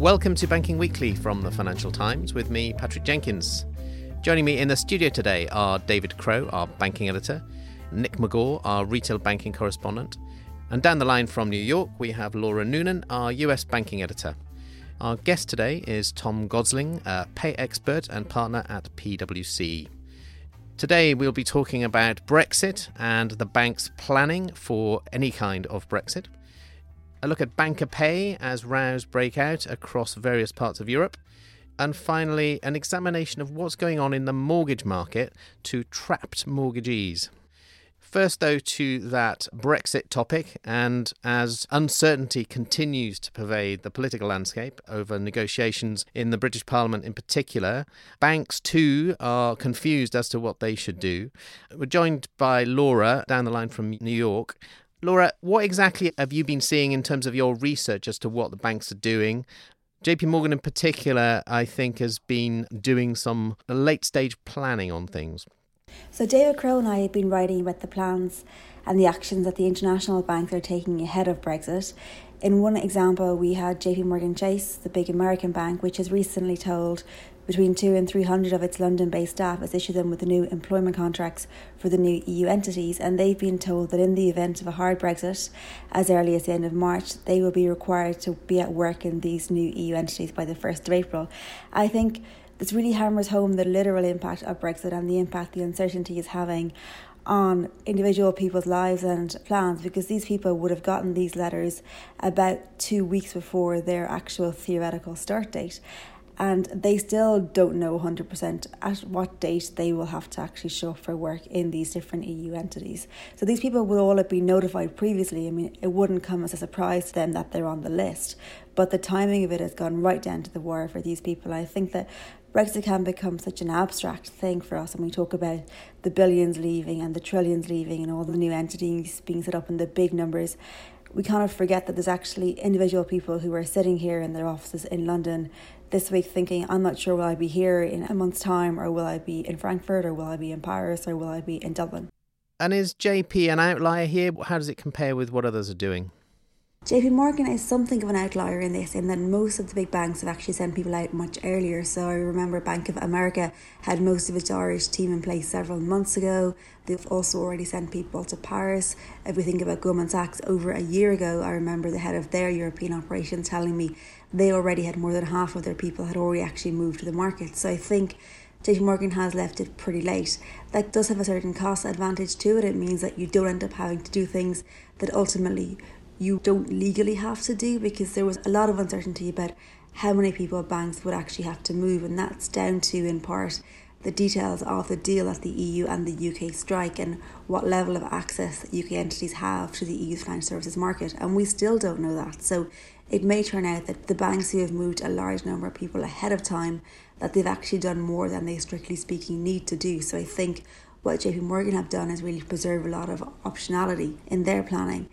Welcome to Banking Weekly from the Financial Times with me, Patrick Jenkins. Joining me in the studio today are David Crow, our banking editor, Nick Megaw, our retail banking correspondent, and down the line from New York, we have Laura Noonan, our US banking editor. Our guest today is Tom Gosling, a pay expert and partner at PwC. Today, we'll be talking about Brexit and the bank's planning for any kind of Brexit a look at banker pay as rows break out across various parts of Europe, and finally, an examination of what's going on in the mortgage market to trapped mortgagees. First, though, to that Brexit topic, and as uncertainty continues to pervade the political landscape over negotiations in the British Parliament in particular, banks too are confused as to what they should do. We're joined by Laura down the line from New York. Laura, what exactly have you been seeing in terms of your research as to what the banks are doing? JP Morgan, in particular, I think, has been doing some late stage planning on things. So, David Crow and I have been writing about the plans and the actions that the international banks are taking ahead of Brexit. In one example, we had JP Morgan Chase, the big American bank, which has recently told between two and 300 of its London based staff has issued them with the new employment contracts for the new EU entities, and they've been told that in the event of a hard Brexit, as early as the end of March, they will be required to be at work in these new EU entities by the 1st of April. I think this really hammers home the literal impact of Brexit and the impact the uncertainty is having on individual people's lives and plans because these people would have gotten these letters about two weeks before their actual theoretical start date and they still don't know 100% at what date they will have to actually show up for work in these different EU entities. So these people will all have been notified previously. I mean, it wouldn't come as a surprise to them that they're on the list, but the timing of it has gone right down to the wire for these people. I think that Brexit can become such an abstract thing for us, and we talk about the billions leaving and the trillions leaving and all the new entities being set up and the big numbers we kind of forget that there's actually individual people who are sitting here in their offices in London this week thinking, I'm not sure will I be here in a month's time, or will I be in Frankfurt, or will I be in Paris, or will I be in Dublin? And is JP an outlier here? How does it compare with what others are doing? JP Morgan is something of an outlier in this, in that most of the big banks have actually sent people out much earlier. So I remember Bank of America had most of its Irish team in place several months ago. They've also already sent people to Paris. If we think about Goldman Sachs, over a year ago, I remember the head of their European operation telling me they already had more than half of their people had already actually moved to the market. So I think JP Morgan has left it pretty late. That does have a certain cost advantage to it. It means that you don't end up having to do things that ultimately you don't legally have to do because there was a lot of uncertainty about how many people banks would actually have to move, and that's down to, in part, the details of the deal that the EU and the UK strike and what level of access UK entities have to the EU's financial services market. And we still don't know that. So it may turn out that the banks who have moved a large number of people ahead of time, that they've actually done more than they strictly speaking need to do. So I think what JP Morgan have done is really preserve a lot of optionality in their planning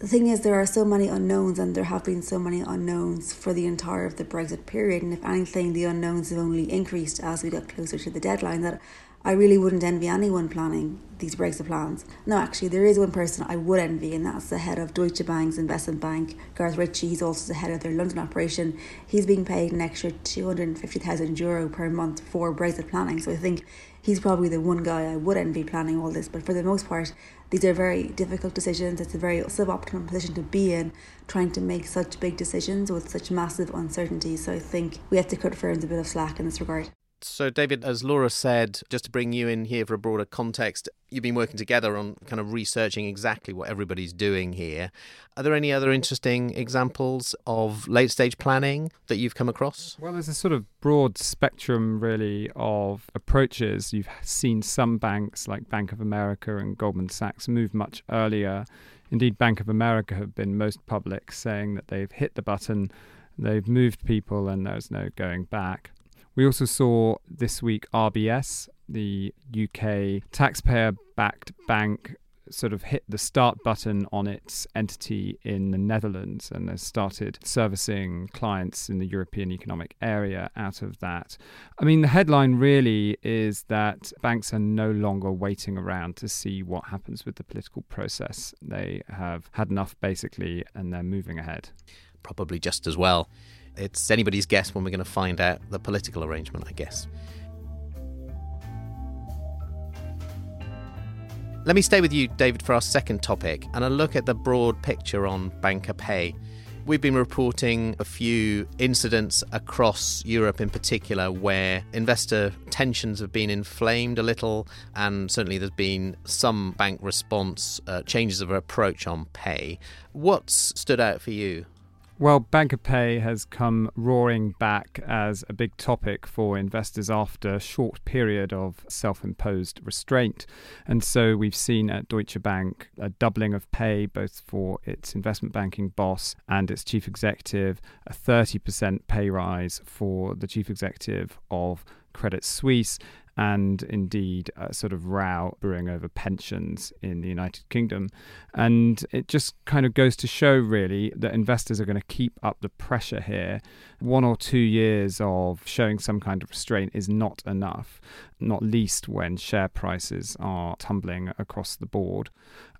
the thing is, there are so many unknowns, and there have been so many unknowns for the entire of the Brexit period. And if anything, the unknowns have only increased as we got closer to the deadline. That I really wouldn't envy anyone planning these Brexit plans. No, actually, there is one person I would envy, and that's the head of Deutsche Bank's investment bank, Garth Ritchie. He's also the head of their London operation. He's being paid an extra two hundred and fifty thousand euro per month for Brexit planning. So I think he's probably the one guy I would envy planning all this. But for the most part, these are very difficult decisions. It's a very suboptimal position to be in, trying to make such big decisions with such massive uncertainty. So I think we have to cut firms a bit of slack in this regard. So, David, as Laura said, just to bring you in here for a broader context, you've been working together on kind of researching exactly what everybody's doing here. Are there any other interesting examples of late stage planning that you've come across? Well, there's a sort of broad spectrum, really, of approaches. You've seen some banks like Bank of America and Goldman Sachs move much earlier. Indeed, Bank of America have been most public, saying that they've hit the button, they've moved people, and there's no going back. We also saw this week RBS, the UK taxpayer backed bank, sort of hit the start button on its entity in the Netherlands and has started servicing clients in the European Economic Area out of that. I mean, the headline really is that banks are no longer waiting around to see what happens with the political process. They have had enough, basically, and they're moving ahead. Probably just as well it's anybody's guess when we're going to find out the political arrangement, I guess. Let me stay with you, David, for our second topic and a look at the broad picture on banker pay. We've been reporting a few incidents across Europe in particular where investor tensions have been inflamed a little, and certainly there's been some bank response, uh, changes of approach on pay. What's stood out for you? Well, Banker Pay has come roaring back as a big topic for investors after a short period of self imposed restraint. And so we've seen at Deutsche Bank a doubling of pay both for its investment banking boss and its chief executive, a 30% pay rise for the chief executive of Credit Suisse, and indeed a sort of row brewing over pensions in the United Kingdom. And it just kind of goes to show, really, that investors are going to keep up the pressure here. One or two years of showing some kind of restraint is not enough, not least when share prices are tumbling across the board.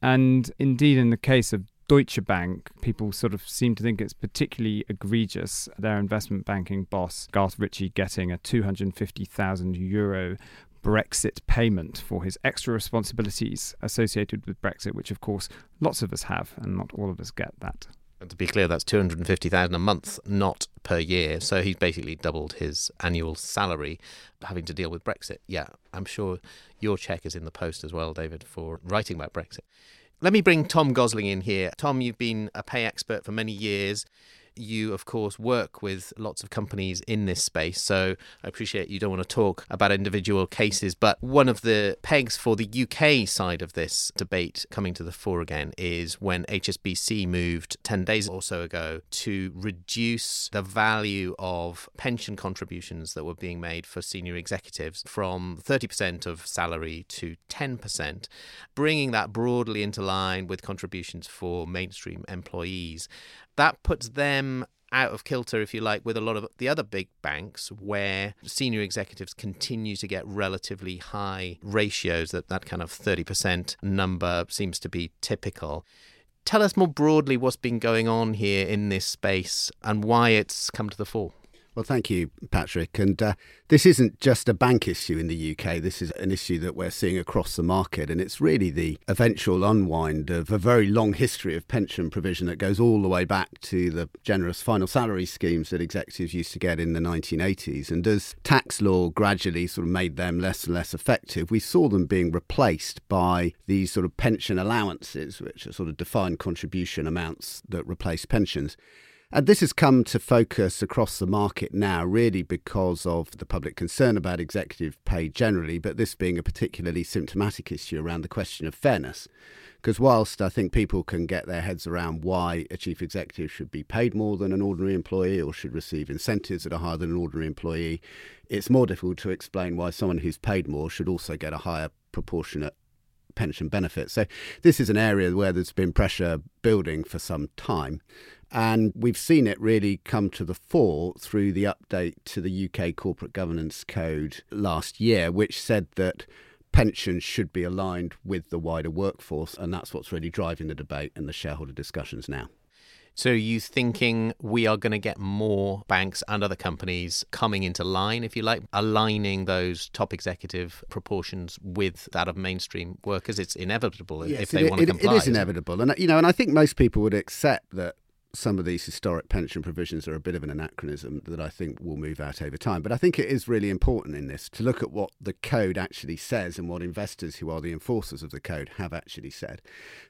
And indeed, in the case of Deutsche Bank, people sort of seem to think it's particularly egregious. Their investment banking boss, Garth Ritchie, getting a 250,000 euro Brexit payment for his extra responsibilities associated with Brexit, which of course lots of us have, and not all of us get that. And to be clear, that's 250,000 a month, not per year. So he's basically doubled his annual salary having to deal with Brexit. Yeah, I'm sure your check is in the post as well, David, for writing about Brexit. Let me bring Tom Gosling in here. Tom, you've been a pay expert for many years you, of course, work with lots of companies in this space. So I appreciate you don't want to talk about individual cases. But one of the pegs for the UK side of this debate coming to the fore again is when HSBC moved 10 days or so ago to reduce the value of pension contributions that were being made for senior executives from 30% of salary to 10%, bringing that broadly into line with contributions for mainstream employees that puts them out of kilter, if you like, with a lot of the other big banks where senior executives continue to get relatively high ratios, that, that kind of 30% number seems to be typical. Tell us more broadly what's been going on here in this space and why it's come to the fore. Well, thank you, Patrick. And uh, this isn't just a bank issue in the UK. This is an issue that we're seeing across the market. And it's really the eventual unwind of a very long history of pension provision that goes all the way back to the generous final salary schemes that executives used to get in the 1980s. And as tax law gradually sort of made them less and less effective, we saw them being replaced by these sort of pension allowances, which are sort of defined contribution amounts that replace pensions. And this has come to focus across the market now, really because of the public concern about executive pay generally, but this being a particularly symptomatic issue around the question of fairness. Because whilst I think people can get their heads around why a chief executive should be paid more than an ordinary employee or should receive incentives that are higher than an ordinary employee, it's more difficult to explain why someone who's paid more should also get a higher proportionate pension benefit. So this is an area where there's been pressure building for some time. And we've seen it really come to the fore through the update to the UK Corporate Governance Code last year, which said that pensions should be aligned with the wider workforce. And that's what's really driving the debate and the shareholder discussions now. So, are you thinking we are going to get more banks and other companies coming into line, if you like, aligning those top executive proportions with that of mainstream workers? It's inevitable yes, if they it, want to comply. It is inevitable, and you know, and I think most people would accept that some of these historic pension provisions are a bit of an anachronism that I think will move out over time. But I think it is really important in this to look at what the code actually says and what investors who are the enforcers of the code have actually said.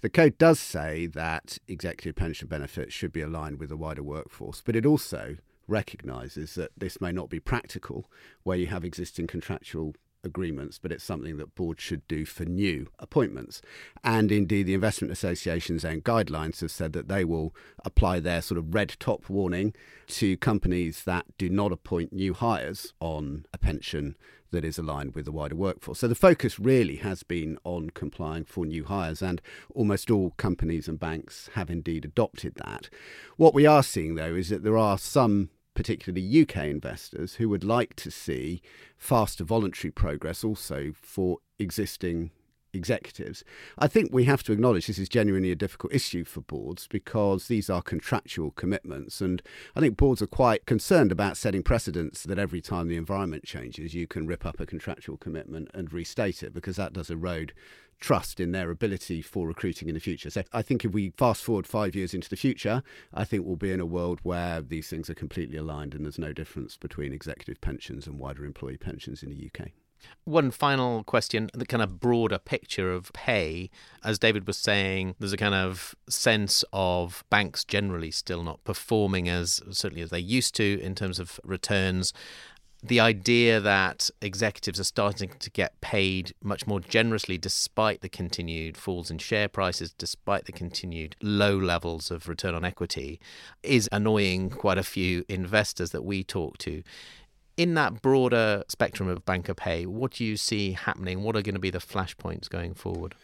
The code does say that executive pension benefits should be aligned with the wider workforce, but it also recognises that this may not be practical where you have existing contractual agreements, but it's something that boards should do for new appointments. And indeed, the investment association's own guidelines have said that they will apply their sort of red top warning to companies that do not appoint new hires on a pension that is aligned with the wider workforce. So the focus really has been on complying for new hires, and almost all companies and banks have indeed adopted that. What we are seeing, though, is that there are some particularly UK investors, who would like to see faster voluntary progress also for existing executives. I think we have to acknowledge this is genuinely a difficult issue for boards because these are contractual commitments. And I think boards are quite concerned about setting precedents that every time the environment changes, you can rip up a contractual commitment and restate it because that does erode trust in their ability for recruiting in the future. So I think if we fast forward five years into the future, I think we'll be in a world where these things are completely aligned and there's no difference between executive pensions and wider employee pensions in the UK. One final question, the kind of broader picture of pay. As David was saying, there's a kind of sense of banks generally still not performing as certainly as they used to in terms of returns the idea that executives are starting to get paid much more generously despite the continued falls in share prices, despite the continued low levels of return on equity, is annoying quite a few investors that we talk to. In that broader spectrum of banker pay, what do you see happening? What are going to be the flashpoints going forward?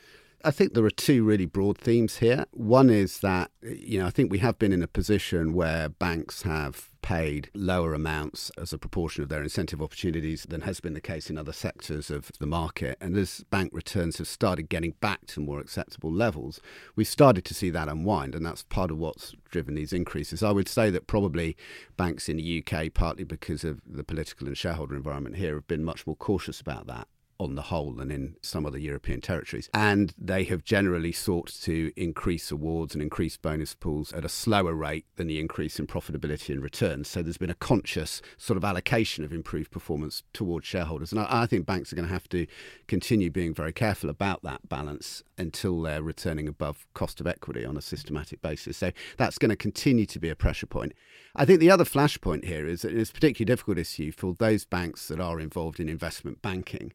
I think there are two really broad themes here. One is that, you know, I think we have been in a position where banks have paid lower amounts as a proportion of their incentive opportunities than has been the case in other sectors of the market. And as bank returns have started getting back to more acceptable levels, we've started to see that unwind. And that's part of what's driven these increases. I would say that probably banks in the UK, partly because of the political and shareholder environment here, have been much more cautious about that on the whole than in some other European territories. And they have generally sought to increase awards and increase bonus pools at a slower rate than the increase in profitability and returns. So there's been a conscious sort of allocation of improved performance towards shareholders. And I, I think banks are going to have to continue being very careful about that balance until they're returning above cost of equity on a systematic basis. So that's going to continue to be a pressure point. I think the other flashpoint here is that it's a particularly difficult issue for those banks that are involved in investment banking.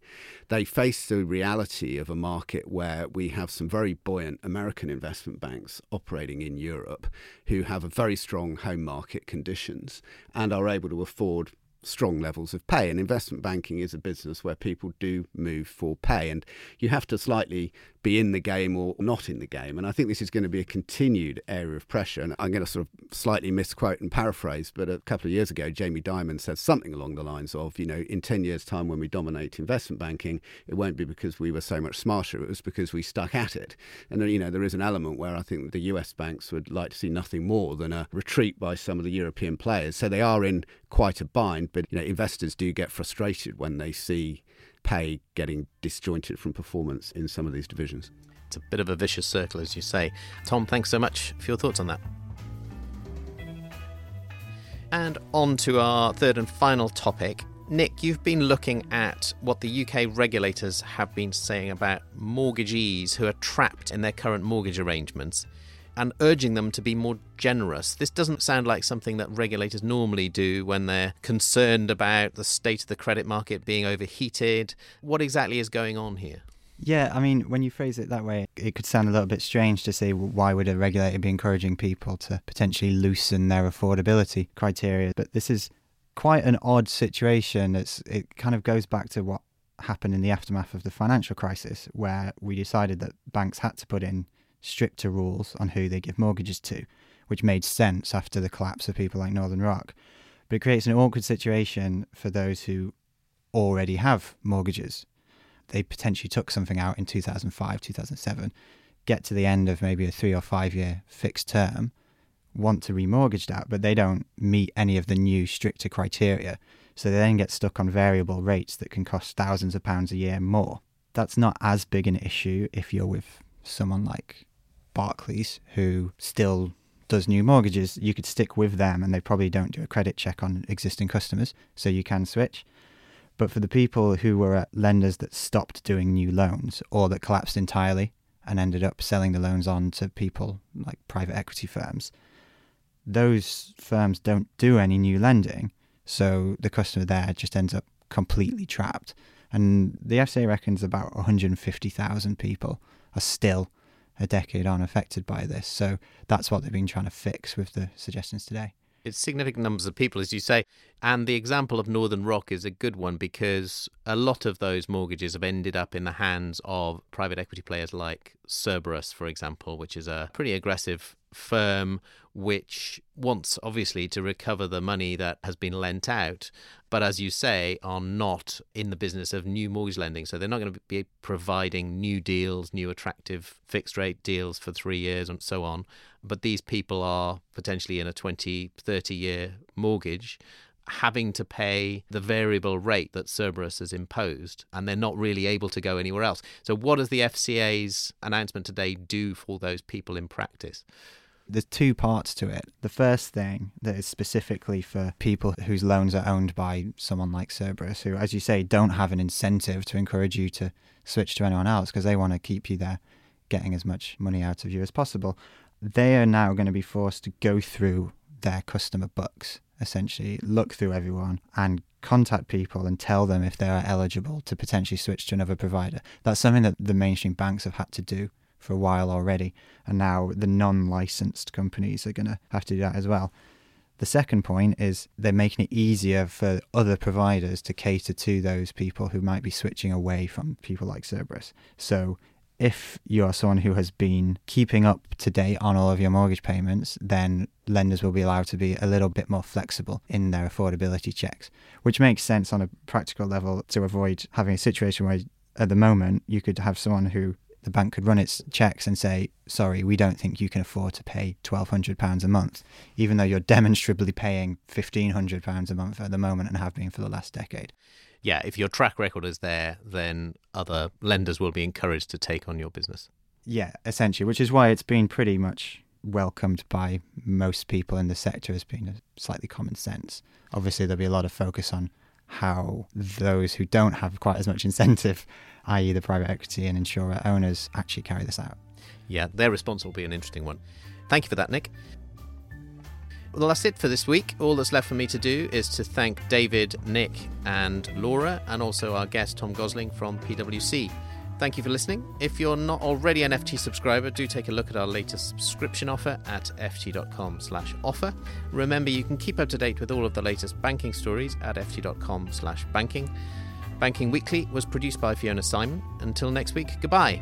They face the reality of a market where we have some very buoyant American investment banks operating in Europe who have very strong home market conditions and are able to afford strong levels of pay. And investment banking is a business where people do move for pay. And you have to slightly be in the game or not in the game. And I think this is going to be a continued area of pressure. And I'm going to sort of slightly misquote and paraphrase, but a couple of years ago, Jamie Dimon said something along the lines of, you know, in 10 years' time when we dominate investment banking, it won't be because we were so much smarter, it was because we stuck at it. And, you know, there is an element where I think the US banks would like to see nothing more than a retreat by some of the European players. So they are in quite a bind, but, you know, investors do get frustrated when they see pay getting disjointed from performance in some of these divisions. It's a bit of a vicious circle, as you say. Tom, thanks so much for your thoughts on that. And on to our third and final topic. Nick, you've been looking at what the UK regulators have been saying about mortgagees who are trapped in their current mortgage arrangements and urging them to be more generous. This doesn't sound like something that regulators normally do when they're concerned about the state of the credit market being overheated. What exactly is going on here? Yeah, I mean, when you phrase it that way, it could sound a little bit strange to say why would a regulator be encouraging people to potentially loosen their affordability criteria? But this is quite an odd situation. It's it kind of goes back to what happened in the aftermath of the financial crisis, where we decided that banks had to put in stricter rules on who they give mortgages to, which made sense after the collapse of people like Northern Rock. But it creates an awkward situation for those who already have mortgages. They potentially took something out in 2005, 2007, get to the end of maybe a three or five year fixed term, want to remortgage that, but they don't meet any of the new stricter criteria. So they then get stuck on variable rates that can cost thousands of pounds a year more. That's not as big an issue if you're with someone like Barclays, who still does new mortgages, you could stick with them and they probably don't do a credit check on existing customers, so you can switch. But for the people who were at lenders that stopped doing new loans or that collapsed entirely and ended up selling the loans on to people like private equity firms, those firms don't do any new lending. So the customer there just ends up completely trapped. And the FCA reckons about 150,000 people are still a decade on affected by this. So that's what they've been trying to fix with the suggestions today. It's significant numbers of people, as you say. And the example of Northern Rock is a good one because a lot of those mortgages have ended up in the hands of private equity players like Cerberus, for example, which is a pretty aggressive firm which wants obviously to recover the money that has been lent out, but as you say, are not in the business of new mortgage lending. So they're not going to be providing new deals, new attractive fixed rate deals for three years and so on. But these people are potentially in a 20, 30 year mortgage having to pay the variable rate that Cerberus has imposed, and they're not really able to go anywhere else. So, what does the FCA's announcement today do for those people in practice? There's two parts to it. The first thing that is specifically for people whose loans are owned by someone like Cerberus, who, as you say, don't have an incentive to encourage you to switch to anyone else because they want to keep you there, getting as much money out of you as possible. They are now going to be forced to go through their customer books, essentially, look through everyone and contact people and tell them if they are eligible to potentially switch to another provider. That's something that the mainstream banks have had to do for a while already, and now the non licensed companies are going to have to do that as well. The second point is they're making it easier for other providers to cater to those people who might be switching away from people like Cerberus. So if you are someone who has been keeping up to date on all of your mortgage payments, then lenders will be allowed to be a little bit more flexible in their affordability checks, which makes sense on a practical level to avoid having a situation where at the moment you could have someone who the bank could run its checks and say, sorry, we don't think you can afford to pay £1,200 a month, even though you're demonstrably paying £1,500 a month at the moment and have been for the last decade. Yeah, if your track record is there, then other lenders will be encouraged to take on your business. Yeah, essentially, which is why it's been pretty much welcomed by most people in the sector as being a slightly common sense. Obviously, there'll be a lot of focus on how those who don't have quite as much incentive i.e., the private equity and insurer owners, actually carry this out. Yeah, their response will be an interesting one. Thank you for that, Nick. Well, that's it for this week. All that's left for me to do is to thank David, Nick, and Laura, and also our guest, Tom Gosling from PwC. Thank you for listening. If you're not already an FT subscriber, do take a look at our latest subscription offer at ft.com/offer. Remember, you can keep up to date with all of the latest banking stories at ft.com/banking. Banking Weekly was produced by Fiona Symon. Until next week, goodbye.